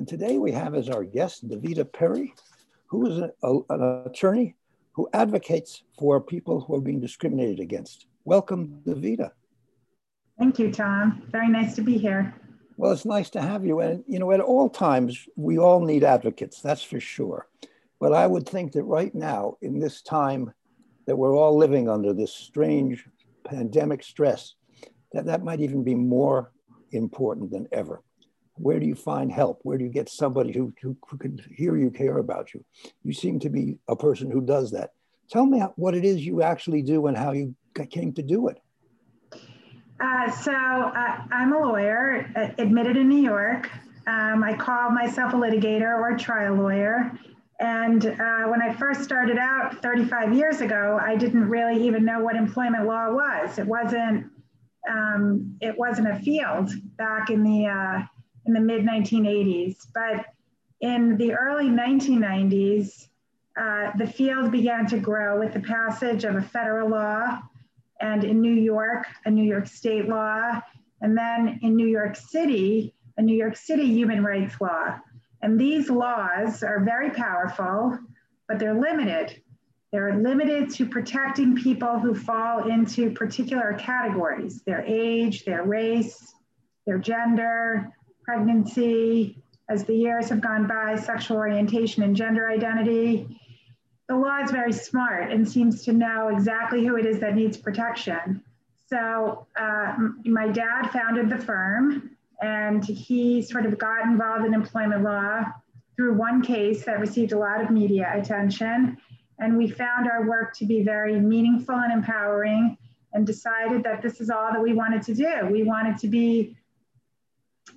And today we have as our guest Davida Perry, who is a, a, an attorney who advocates for people who are being discriminated against. Welcome, Davida. Thank you, Tom. Very nice to be here. Well, it's nice to have you. And, you know, at all times, we all need advocates, that's for sure. But I would think that right now, in this time that we're all living under this strange pandemic stress, that that might even be more important than ever where do you find help? Where do you get somebody who, who, who can hear you care about you? You seem to be a person who does that. Tell me what it is you actually do and how you came to do it. Uh, so uh, I'm a lawyer, uh, admitted in New York. Um, I call myself a litigator or trial lawyer. And uh, when I first started out 35 years ago, I didn't really even know what employment law was. It wasn't. Um, it wasn't a field back in the uh, in the mid 1980s. But in the early 1990s, uh, the field began to grow with the passage of a federal law, and in New York, a New York state law, and then in New York City, a New York City human rights law. And these laws are very powerful, but they're limited. They're limited to protecting people who fall into particular categories their age, their race, their gender, pregnancy, as the years have gone by, sexual orientation and gender identity. The law is very smart and seems to know exactly who it is that needs protection. So, uh, my dad founded the firm and he sort of got involved in employment law through one case that received a lot of media attention. And we found our work to be very meaningful and empowering and decided that this is all that we wanted to do. We wanted to be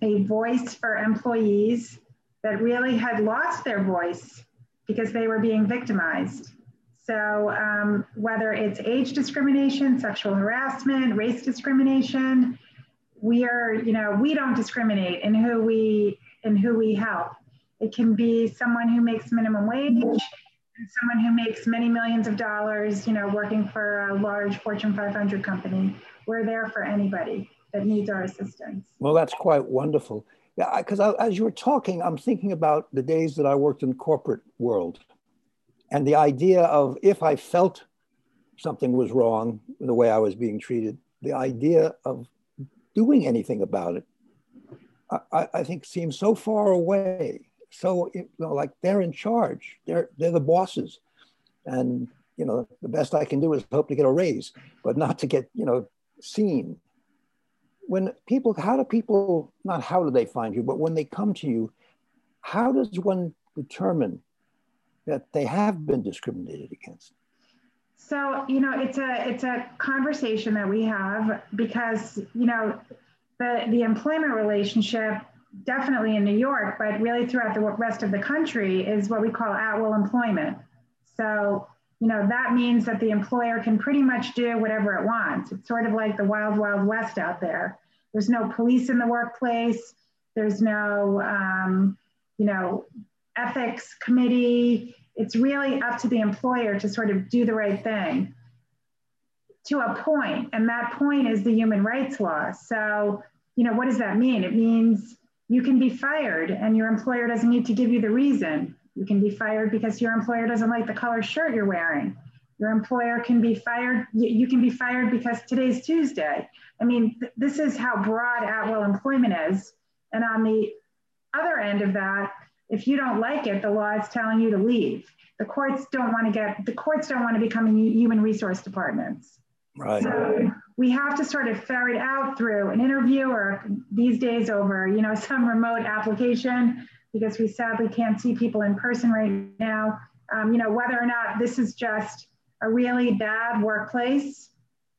a voice for employees that really had lost their voice because they were being victimized. So, um, whether it's age discrimination, sexual harassment, race discrimination, we are, you know, we don't discriminate in who we in who we help. It can be someone who makes minimum wage, and someone who makes many millions of dollars, you know, working for a large Fortune 500 company. We're there for anybody that needs our assistance. Well, that's quite wonderful. Yeah, because as you were talking, I'm thinking about the days that I worked in the corporate world, and the idea of if I felt something was wrong in the way I was being treated, the idea of doing anything about it, I, I think seems so far away. So you know, like they're in charge. They're they're the bosses, and you know the best I can do is hope to get a raise, but not to get you know seen when people how do people not how do they find you but when they come to you how does one determine that they have been discriminated against? So you know it's a it's a conversation that we have because you know the the employment relationship definitely in new york but really throughout the rest of the country is what we call at will employment. So you know that means that the employer can pretty much do whatever it wants. It's sort of like the wild wild west out there. There's no police in the workplace. There's no um, you know ethics committee. It's really up to the employer to sort of do the right thing to a point and that point is the human rights law. So you know what does that mean? It means you can be fired and your employer doesn't need to give you the reason you can be fired because your employer doesn't like the color shirt you're wearing your employer can be fired. You can be fired because today's Tuesday. I mean, th- this is how broad at will employment is. And on the other end of that, if you don't like it, the law is telling you to leave. The courts don't want to get, the courts don't want to become human resource departments. Right. So we have to sort of ferret out through an interview or these days over, you know, some remote application because we sadly can't see people in person right now. Um, you know, whether or not this is just a really bad workplace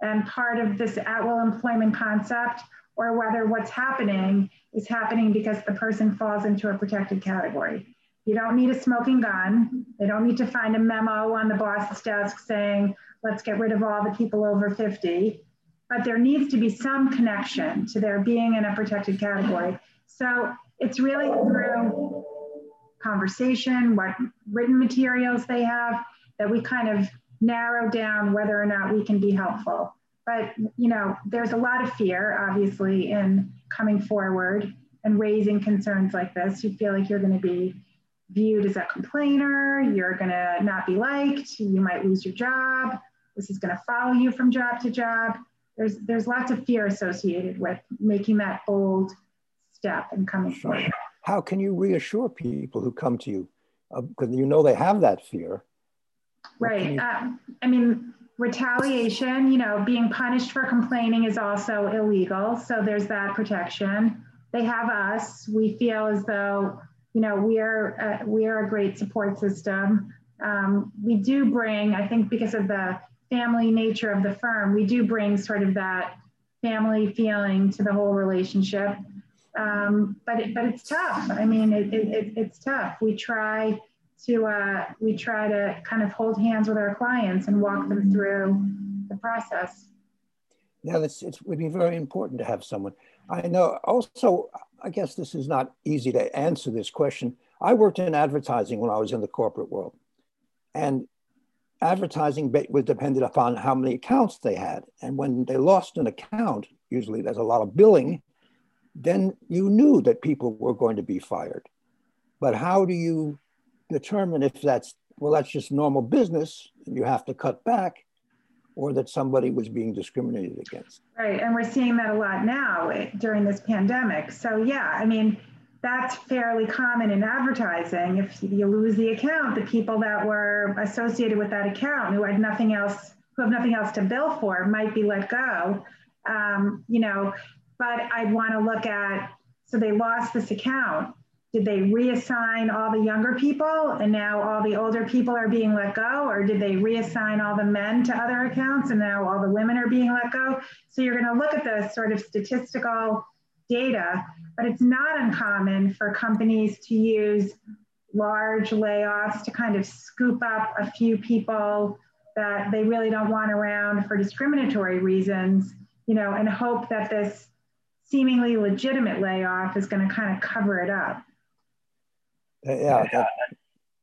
and part of this at will employment concept, or whether what's happening is happening because the person falls into a protected category. You don't need a smoking gun. They don't need to find a memo on the boss's desk saying, let's get rid of all the people over 50. But there needs to be some connection to their being in a protected category. So it's really through conversation, what written materials they have, that we kind of narrow down whether or not we can be helpful. But you know, there's a lot of fear, obviously, in coming forward and raising concerns like this. You feel like you're going to be viewed as a complainer, you're going to not be liked, you might lose your job. This is going to follow you from job to job. There's there's lots of fear associated with making that bold step and coming forward. How can you reassure people who come to you because uh, you know they have that fear? Right. You... Uh, I mean, retaliation. You know, being punished for complaining is also illegal. So there's that protection. They have us. We feel as though you know, we are uh, we are a great support system. Um, we do bring, I think, because of the family nature of the firm, we do bring sort of that family feeling to the whole relationship. Um, but it, but it's tough. I mean, it, it, it's tough. We try to uh, we try to kind of hold hands with our clients and walk them through the process. Yeah, it's, it would be very important to have someone. I know also, I guess this is not easy to answer this question. I worked in advertising when I was in the corporate world. And advertising was dependent upon how many accounts they had. And when they lost an account, usually there's a lot of billing, then you knew that people were going to be fired. But how do you determine if that's, well, that's just normal business, you have to cut back, or that somebody was being discriminated against. Right. And we're seeing that a lot now eh, during this pandemic. So, yeah, I mean, that's fairly common in advertising. If you lose the account, the people that were associated with that account who had nothing else, who have nothing else to bill for, might be let go. Um, you know, but I'd want to look at so they lost this account. Did they reassign all the younger people and now all the older people are being let go? Or did they reassign all the men to other accounts and now all the women are being let go? So you're going to look at the sort of statistical data but it's not uncommon for companies to use large layoffs to kind of scoop up a few people that they really don't want around for discriminatory reasons you know and hope that this seemingly legitimate layoff is going to kind of cover it up uh, yeah, that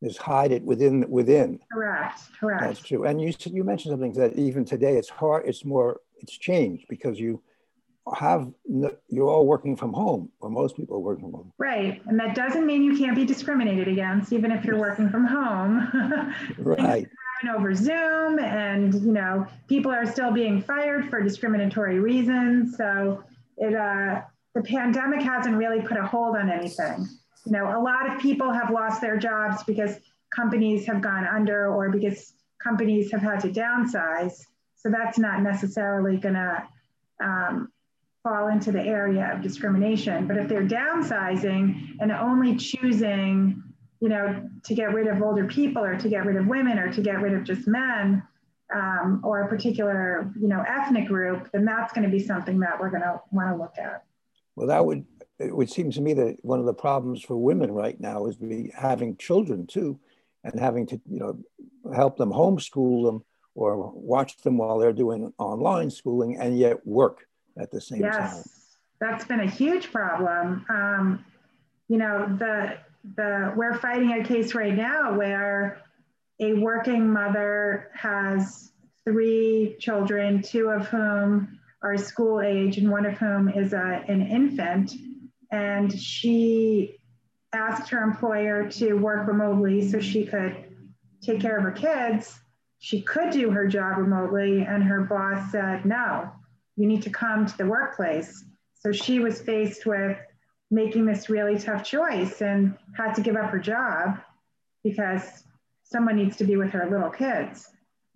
is hide it within within. Correct. Correct. That's true. And you you mentioned something that even today it's hard. It's more. It's changed because you have you're all working from home, or most people are working from home. Right, and that doesn't mean you can't be discriminated against, even if you're working from home. right. over Zoom, and you know people are still being fired for discriminatory reasons. So it uh, the pandemic hasn't really put a hold on anything you know, a lot of people have lost their jobs because companies have gone under or because companies have had to downsize. So that's not necessarily going to um, fall into the area of discrimination. But if they're downsizing and only choosing, you know, to get rid of older people or to get rid of women or to get rid of just men um, or a particular, you know, ethnic group, then that's going to be something that we're going to want to look at. Well, that would it would seem to me that one of the problems for women right now is be having children too, and having to you know help them homeschool them or watch them while they're doing online schooling and yet work at the same yes, time. Yes, that's been a huge problem. Um, you know the the we're fighting a case right now where a working mother has three children, two of whom are school age and one of whom is a, an infant and she asked her employer to work remotely so she could take care of her kids. She could do her job remotely, and her boss said, No, you need to come to the workplace. So she was faced with making this really tough choice and had to give up her job because someone needs to be with her little kids.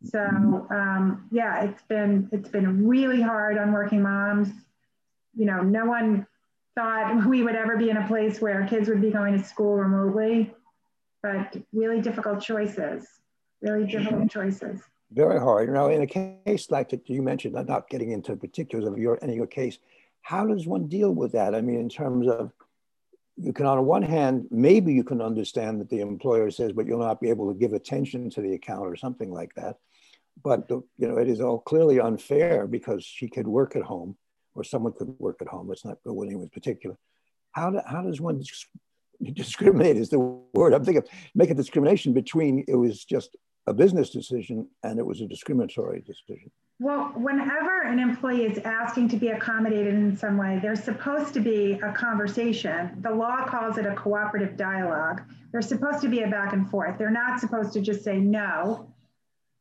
So um, yeah, it's been it's been really hard on working moms. You know, no one thought we would ever be in a place where kids would be going to school remotely, but really difficult choices, really difficult choices. Very hard. Now, in a case like that you mentioned, I'm not getting into particulars of your any of your case, how does one deal with that? I mean, in terms of you can, on the one hand, maybe you can understand that the employer says, but you'll not be able to give attention to the account or something like that. But you know, it is all clearly unfair because she could work at home, or someone could work at home. Let's not go with anyone in particular. How, do, how does one discriminate? Is the word I'm thinking? Of, make a discrimination between it was just a business decision and it was a discriminatory decision. Well, whenever an employee is asking to be accommodated in some way, there's supposed to be a conversation. The law calls it a cooperative dialogue. There's supposed to be a back and forth. They're not supposed to just say no.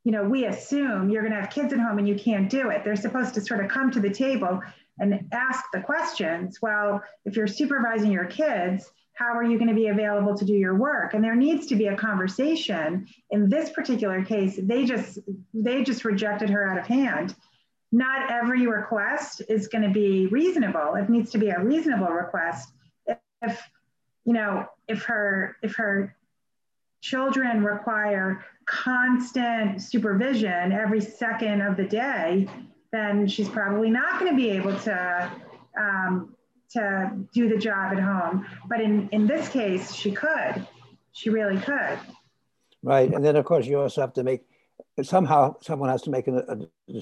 You know, we assume you're going to have kids at home and you can't do it. They're supposed to sort of come to the table and ask the questions. Well, if you're supervising your kids, how are you going to be available to do your work? And there needs to be a conversation. In this particular case they just they just rejected her out of hand. Not every request is going to be reasonable. It needs to be a reasonable request. If you know if her if her children require constant supervision every second of the day then she's probably not going to be able to um, to do the job at home. But in, in this case, she could. She really could. Right. And then, of course, you also have to make somehow someone has to make a, a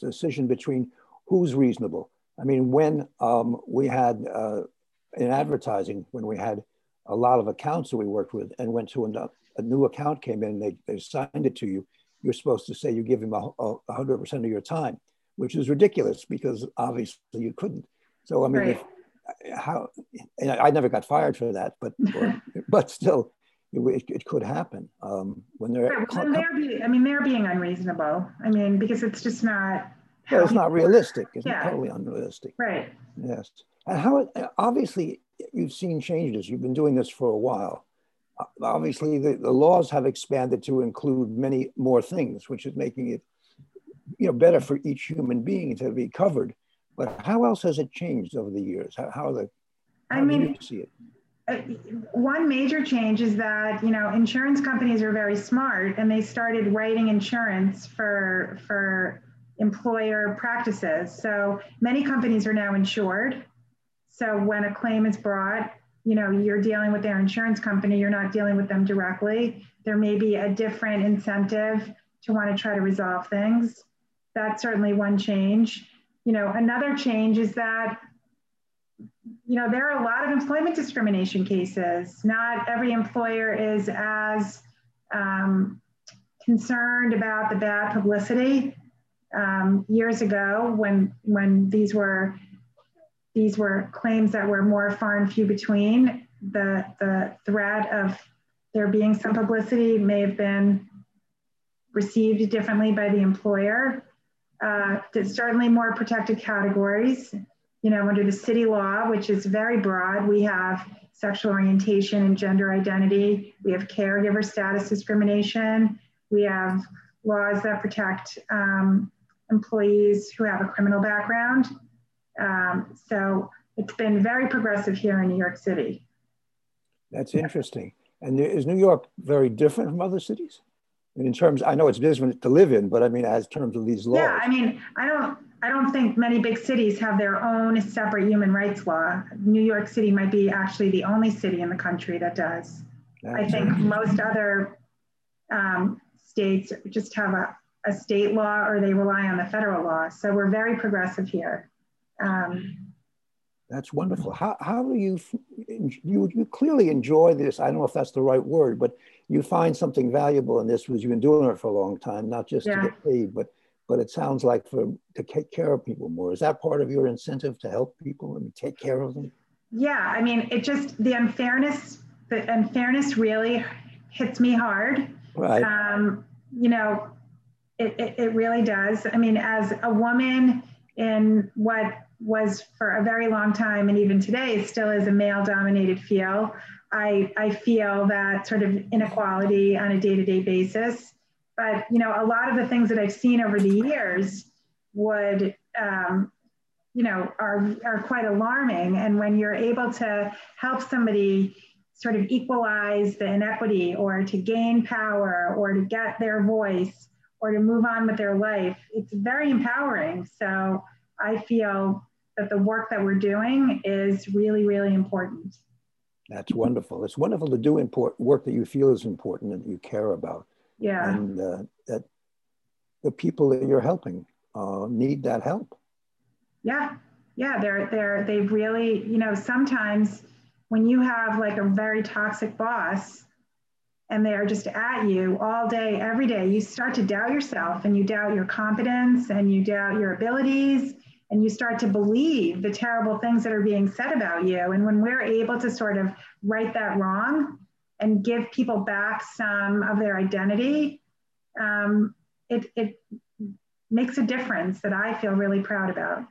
decision between who's reasonable. I mean, when um, we had uh, in advertising, when we had a lot of accounts that we worked with and went to a, a new account came in, they, they signed it to you, you're supposed to say you give him a, a 100% of your time, which is ridiculous because obviously you couldn't. So, I mean, right. if, how I never got fired for that, but or, but still, it, it, could happen um, when they're. Right, well, they're be, I mean, they're being unreasonable. I mean, because it's just not. Well, it's not realistic. It's yeah. totally unrealistic. Right. Yes, and how obviously you've seen changes. You've been doing this for a while. Obviously, the, the laws have expanded to include many more things, which is making it, you know, better for each human being to be covered but how else has it changed over the years? How, how the how I mean, see it? Uh, one major change is that you know insurance companies are very smart and they started writing insurance for for employer practices. So many companies are now insured. So when a claim is brought, you know you're dealing with their insurance company. You're not dealing with them directly. There may be a different incentive to want to try to resolve things. That's certainly one change you know, another change is that, you know, there are a lot of employment discrimination cases. Not every employer is as um, concerned about the bad publicity. Um, years ago, when when these were these were claims that were more far and few between, the the threat of there being some publicity may have been received differently by the employer uh, certainly more protected categories. You know, under the city law, which is very broad, we have sexual orientation and gender identity. We have caregiver status discrimination. We have laws that protect um, employees who have a criminal background. Um, so it's been very progressive here in New York City. That's interesting. And is New York very different from other cities? In terms, I know it's different to live in, but I mean, as terms of these laws. Yeah, I mean, I don't, I don't think many big cities have their own separate human rights law. New York City might be actually the only city in the country that does. That's I think most other um, states just have a, a state law or they rely on the federal law. So we're very progressive here. Um, that's wonderful. How, how do you, you, you clearly enjoy this? I don't know if that's the right word, but you find something valuable in this because you've been doing it for a long time, not just yeah. to get paid, but but it sounds like for to take care of people more. Is that part of your incentive to help people and take care of them? Yeah, I mean, it just the unfairness, the unfairness really hits me hard. Right. Um, you know, it, it, it really does. I mean, as a woman in what was for a very long time and even today still is a male dominated field. I, I feel that sort of inequality on a day-to-day basis. But you know, a lot of the things that I've seen over the years would um, you know are, are quite alarming. And when you're able to help somebody sort of equalize the inequity or to gain power or to get their voice or to move on with their life, it's very empowering. So I feel that the work that we're doing is really, really important. That's wonderful. It's wonderful to do important work that you feel is important and you care about. Yeah. And uh, that the people that you're helping uh, need that help. Yeah. Yeah. They're, they're, they really, you know, sometimes when you have like a very toxic boss and they are just at you all day, every day, you start to doubt yourself and you doubt your competence and you doubt your abilities and you start to believe the terrible things that are being said about you. And when we're able to sort of right that wrong and give people back some of their identity, um, it, it makes a difference that I feel really proud about.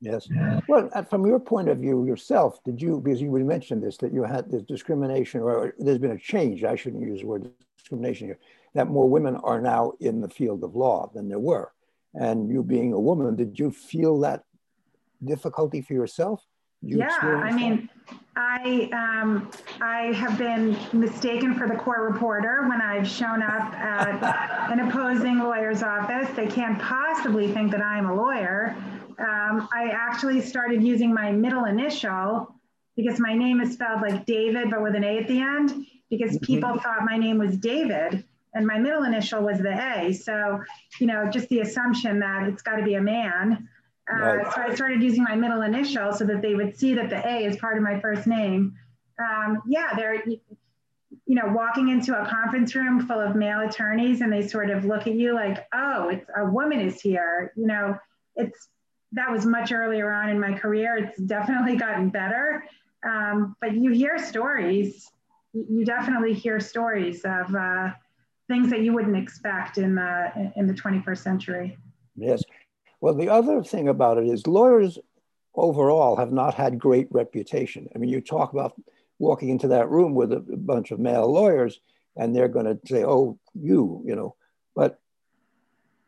Yes. Well, from your point of view yourself, did you, because you mentioned this, that you had this discrimination, or there's been a change, I shouldn't use the word discrimination here, that more women are now in the field of law than there were. And you being a woman, did you feel that difficulty for yourself? You yeah, I mean, I um, I have been mistaken for the court reporter when I've shown up at an opposing lawyer's office. They can't possibly think that I'm a lawyer. Um, I actually started using my middle initial because my name is spelled like David, but with an A at the end, because mm-hmm. people mm-hmm. thought my name was David and my middle initial was the A. So, you know, just the assumption that it's got to be a man. Uh, right. So I started using my middle initial so that they would see that the A is part of my first name. Um, yeah, they're, you know, walking into a conference room full of male attorneys and they sort of look at you like, oh, it's a woman is here. You know, it's that was much earlier on in my career. It's definitely gotten better. Um, but you hear stories, you definitely hear stories of, uh, things that you wouldn't expect in the in the 21st century. Yes. Well, the other thing about it is lawyers overall have not had great reputation. I mean, you talk about walking into that room with a bunch of male lawyers and they're going to say, "Oh, you," you know. But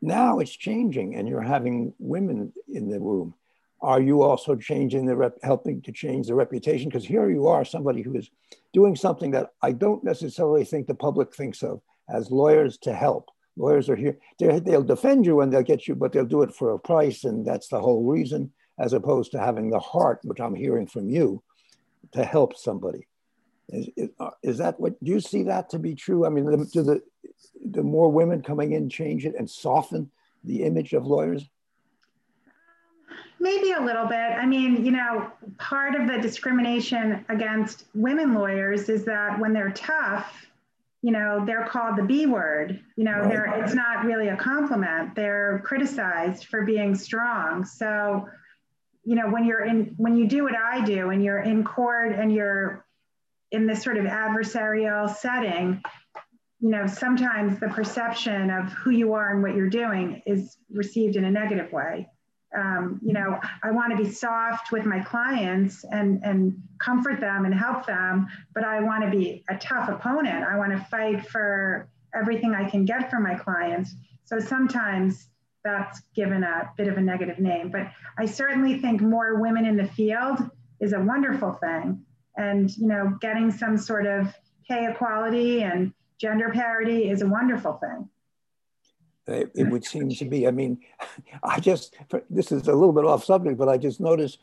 now it's changing and you're having women in the room. Are you also changing the rep, helping to change the reputation? Because here you are, somebody who is doing something that I don't necessarily think the public thinks of as lawyers to help. Lawyers are here, they will defend you and they'll get you, but they'll do it for a price. And that's the whole reason, as opposed to having the heart, which I'm hearing from you, to help somebody. Is, is, uh, is that what, do you see that to be true? I mean, do the, the more women coming in change it and soften the image of lawyers? Maybe a little bit. I mean, you know, part of the discrimination against women lawyers is that when they're tough, you know they're called the b word. You know right. they're it's not really a compliment. They're criticized for being strong. So you know when you're in when you do what i do and you're in court and you're in this sort of adversarial setting you know sometimes the perception of who you are and what you're doing is received in a negative way. Um, you know, I want to be soft with my clients and, and comfort them and help them, but I want to be a tough opponent. I want to fight for everything I can get for my clients. So sometimes that's given a bit of a negative name, but I certainly think more women in the field is a wonderful thing. And, you know, getting some sort of pay equality and gender parity is a wonderful thing uh, it, it would seem to be. I mean, I just, this is a little bit off subject, but I just noticed,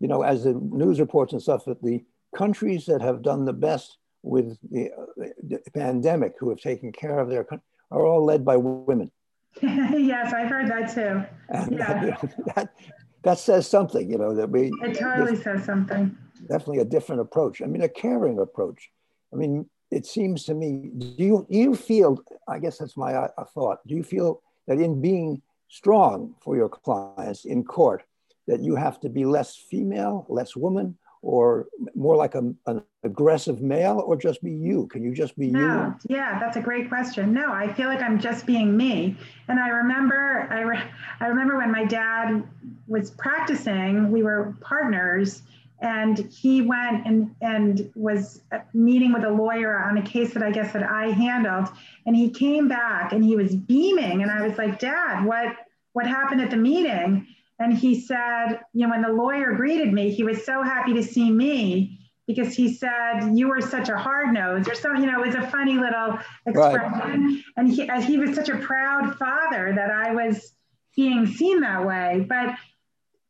you know, as the news reports and stuff, that the countries that have done the best with the, uh, the pandemic, who have taken care of their country, are all led by women. yes, I've heard that too. And yeah. that, that, that says something, you know, that we. It totally says something. Definitely a different approach. I mean, a caring approach. I mean, it seems to me, do you, do you feel, I guess that's my uh, thought, do you feel that in being strong for your clients in court, that you have to be less female, less woman, or more like a, an aggressive male, or just be you? Can you just be no, you? Yeah, that's a great question. No, I feel like I'm just being me. And I remember, I, re- I remember when my dad was practicing, we were partners, and he went and, and was meeting with a lawyer on a case that I guess that I handled. And he came back and he was beaming. And I was like, Dad, what, what happened at the meeting? And he said, you know, when the lawyer greeted me, he was so happy to see me because he said, you were such a hard nose or something, you know, it was a funny little expression. Right. And he, he was such a proud father that I was being seen that way. But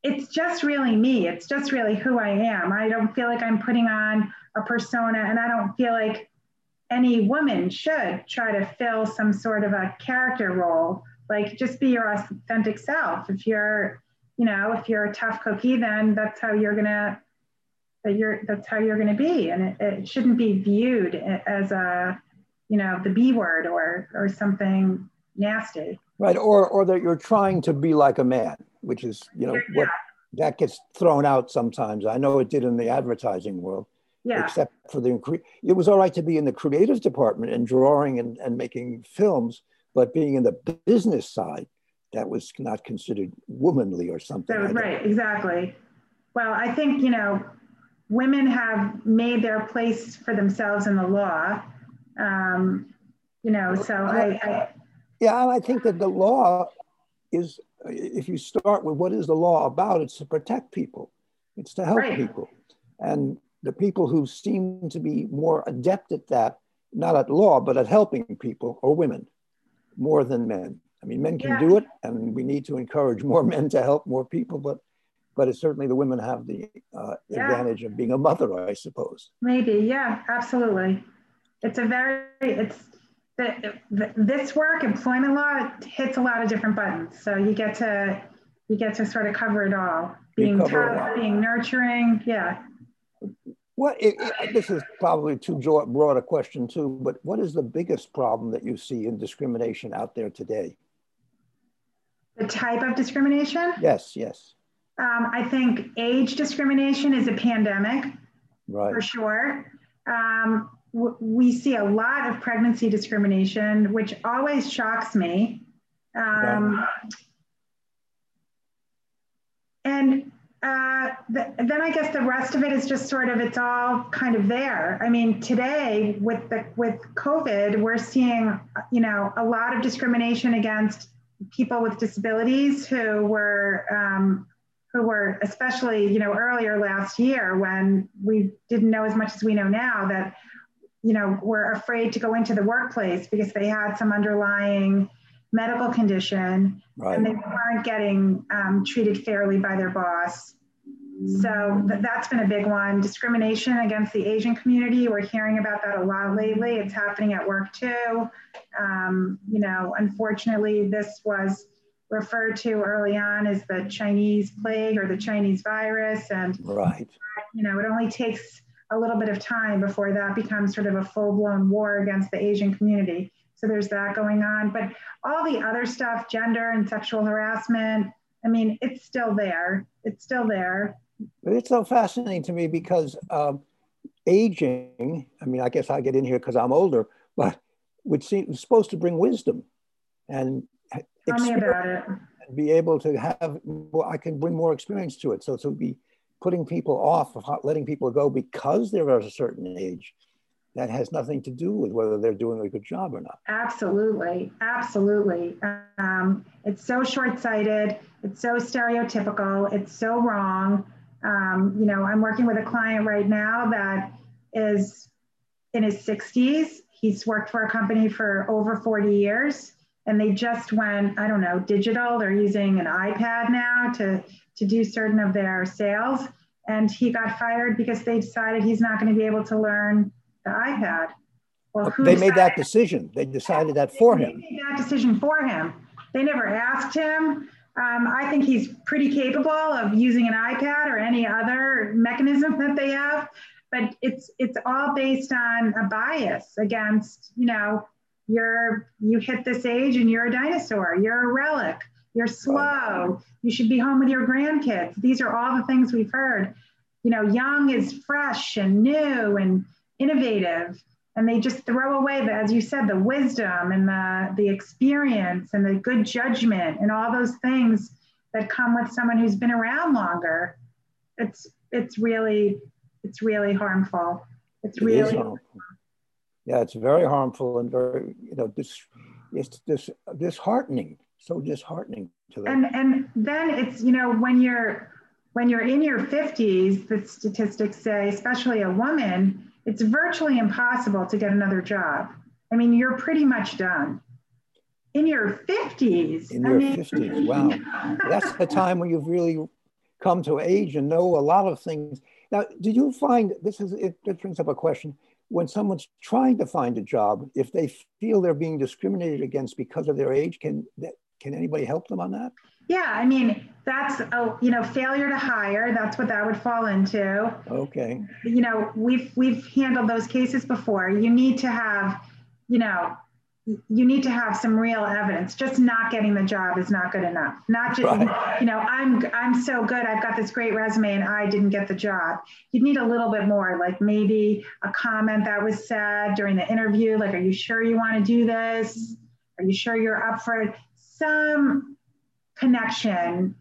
it's just really me. It's just really who I am. I don't feel like I'm putting on a persona. And I don't feel like any woman should try to fill some sort of a character role. Like just be your authentic self. If you're, you know, if you're a tough cookie, then that's how you're gonna that you're that's how you're gonna be. And it, it shouldn't be viewed as a, you know, the B word or or something nasty. Right. Or or that you're trying to be like a man, which is, you know, yeah. what that gets thrown out sometimes. I know it did in the advertising world yeah. except for the it was all right to be in the creative department and drawing and, and making films but being in the business side that was not considered womanly or something that was right exactly well i think you know women have made their place for themselves in the law um, you know so I, I yeah i think that the law is if you start with what is the law about it's to protect people it's to help right. people and the people who seem to be more adept at that, not at law, but at helping people, are women more than men. I mean, men can yeah. do it, and we need to encourage more men to help more people, but but it's certainly the women have the uh, yeah. advantage of being a mother, I suppose. Maybe, yeah, absolutely. It's a very it's the, the, this work, employment law, hits a lot of different buttons. So you get to you get to sort of cover it all. Being tough, being nurturing, yeah. What it, it, this is probably too broad a question too, but what is the biggest problem that you see in discrimination out there today? The type of discrimination? Yes, yes. Um, I think age discrimination is a pandemic, right. for sure. Um, we see a lot of pregnancy discrimination, which always shocks me. Um, right. And uh, then I guess the rest of it is just sort of it's all kind of there. I mean, today with the with COVID, we're seeing you know a lot of discrimination against people with disabilities who were um, who were especially you know earlier last year when we didn't know as much as we know now that you know were afraid to go into the workplace because they had some underlying medical condition right. and they weren't getting um, treated fairly by their boss. So th- that's been a big one. Discrimination against the Asian community. We're hearing about that a lot lately. It's happening at work too. Um, you know, unfortunately, this was referred to early on as the Chinese plague or the Chinese virus. And, right. you know, it only takes a little bit of time before that becomes sort of a full blown war against the Asian community. So there's that going on. But all the other stuff, gender and sexual harassment, I mean, it's still there. It's still there. It's so fascinating to me because um, aging, I mean, I guess I get in here because I'm older, but would seem supposed to bring wisdom and Tell me about it. And be able to have, well, I can bring more experience to it. So to be putting people off of letting people go because they're at a certain age that has nothing to do with whether they're doing a good job or not. Absolutely, absolutely. Um, it's so short-sighted. It's so stereotypical. It's so wrong. Um, you know, I'm working with a client right now that is in his 60s. He's worked for a company for over 40 years, and they just went, I don't know, digital. They're using an iPad now to to do certain of their sales. And he got fired because they decided he's not going to be able to learn the iPad. Well, they made that decision. They decided that for him. They made that decision for him. They never asked him. Um, I think he's pretty capable of using an iPad or any other mechanism that they have, but it's it's all based on a bias against you know you're you hit this age and you're a dinosaur, you're a relic, you're slow, you should be home with your grandkids. These are all the things we've heard. You know, young is fresh and new and innovative and they just throw away the, as you said the wisdom and the the experience and the good judgment and all those things that come with someone who's been around longer it's it's really it's really harmful it's really harmful. yeah it's very harmful and very you know this it's this disheartening so disheartening to them and and then it's you know when you're when you're in your 50s the statistics say especially a woman it's virtually impossible to get another job. I mean, you're pretty much done. In your 50s. In your I mean, 50s, wow. That's the time when you've really come to age and know a lot of things. Now, did you find this is it, it brings up a question when someone's trying to find a job, if they feel they're being discriminated against because of their age, can that can anybody help them on that? Yeah, I mean, that's a you know failure to hire. That's what that would fall into. Okay. You know, we've we've handled those cases before. You need to have, you know, you need to have some real evidence. Just not getting the job is not good enough. Not just, right. you know, I'm I'm so good. I've got this great resume and I didn't get the job. You need a little bit more, like maybe a comment that was said during the interview, like, "Are you sure you want to do this? Are you sure you're up for it?" Some connection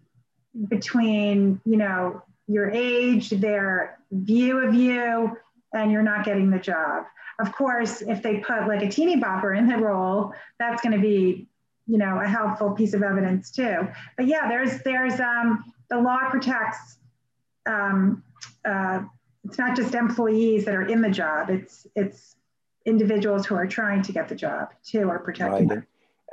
between, you know, your age, their view of you, and you're not getting the job. Of course, if they put like a teeny bopper in the role, that's going to be, you know, a helpful piece of evidence too. But yeah, there's there's um, the law protects. Um, uh, it's not just employees that are in the job. It's it's individuals who are trying to get the job too are protected. Right.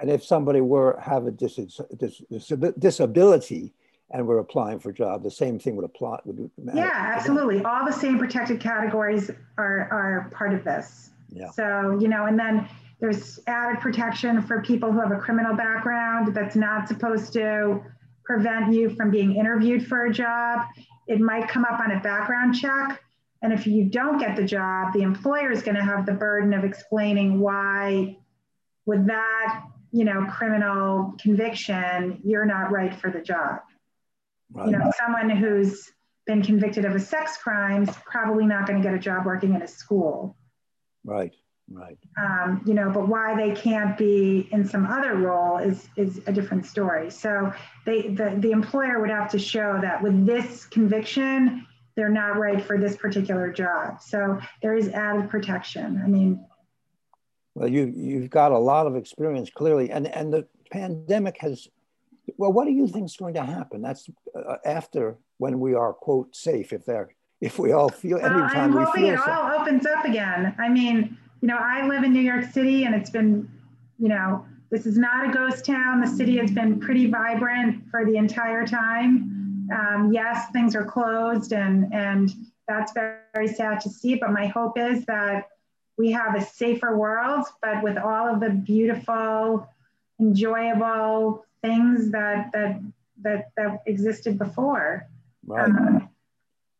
And if somebody were have a dis, dis, dis, disability, and we're applying for a job, the same thing would apply. Would yeah, absolutely. All the same protected categories are, are part of this. Yeah. So, you know, and then there's added protection for people who have a criminal background that's not supposed to prevent you from being interviewed for a job. It might come up on a background check. And if you don't get the job, the employer is going to have the burden of explaining why, with that, you know, criminal conviction, you're not right for the job. Right. You know, someone who's been convicted of a sex crime is probably not going to get a job working in a school. Right, right. Um, you know, but why they can't be in some other role is is a different story. So they the, the employer would have to show that with this conviction, they're not right for this particular job. So there is added protection. I mean, well, you you've got a lot of experience clearly, and and the pandemic has well, what do you think is going to happen? That's uh, after when we are quote safe. If they're if we all feel well, time I'm hoping we feel it all opens up again. I mean, you know, I live in New York City, and it's been, you know, this is not a ghost town. The city has been pretty vibrant for the entire time. Um, yes, things are closed, and and that's very, very sad to see. But my hope is that we have a safer world, but with all of the beautiful, enjoyable things that that that that existed before. Right. Um,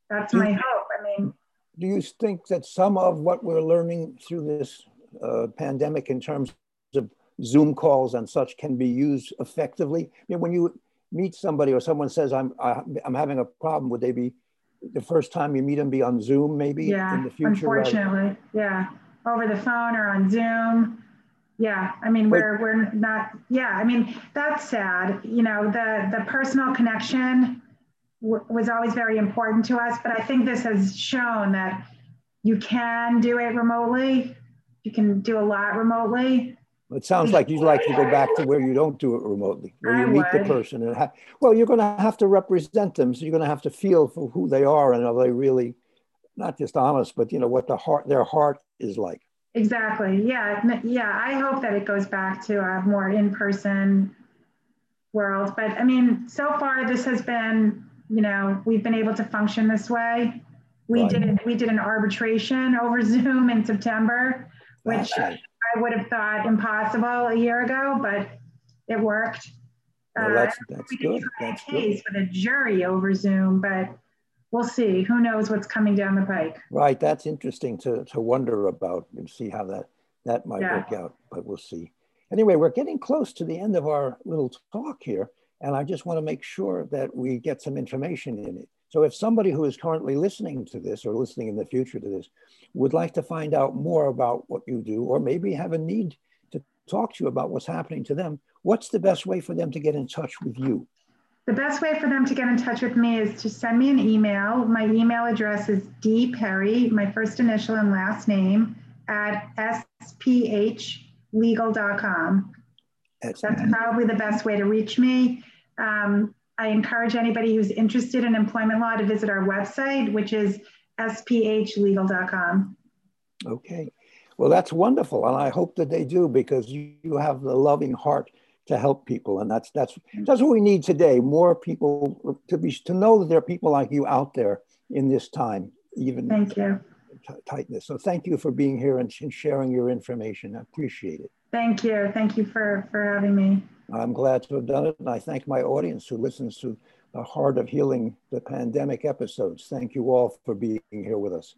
that's do, my hope. I mean, do you think that some of what we're learning through this uh, pandemic, in terms of Zoom calls and such, can be used effectively? I mean, when you meet somebody or someone says, "I'm I, am i am having a problem," would they be the first time you meet them be on Zoom, maybe yeah, in the future? Unfortunately, yeah, over the phone or on Zoom. Yeah, I mean, we're, we're not, yeah, I mean, that's sad. You know, the, the personal connection w- was always very important to us, but I think this has shown that you can do it remotely. You can do a lot remotely. It sounds like you'd like to go back to where you don't do it remotely, where you I meet would. the person. And ha- well, you're going to have to represent them, so you're going to have to feel for who they are and are they really not just honest, but you know what the heart, their heart is like. Exactly. Yeah. Yeah. I hope that it goes back to a more in person world. But I mean, so far, this has been, you know, we've been able to function this way. We right. did we did an arbitration over Zoom in September, which I would have thought impossible a year ago, but it worked. Well, that's, that's uh, we good. That's a case good. with a jury over Zoom, but we'll see. Who knows what's coming down the pike? Right. That's interesting to, to wonder about and see how that, that might yeah. work out, but we'll see. Anyway, we're getting close to the end of our little talk here, and I just want to make sure that we get some information in it. So if somebody who is currently listening to this or listening in the future to this would like to find out more about what you do, or maybe have a need to talk to you about what's happening to them, what's the best way for them to get in touch with you? The best way for them to get in touch with me is to send me an email. My email address is dperry, my first initial and last name, at sphlegal.com. That's probably the best way to reach me. Um, I encourage anybody who's interested in employment law to visit our website, which is sphlegal.com. Okay. Well, that's wonderful. And I hope that they do because you, you have the loving heart to help people and that's that's mm. that's what we need today more people to be to know that there are people like you out there in this time, even thank you. tightness. So thank you for being here and, and sharing your information. I appreciate it. Thank you. Thank you for, for having me. I'm glad to have done it. And I thank my audience who listens to the Heart of Healing, the pandemic episodes. Thank you all for being here with us.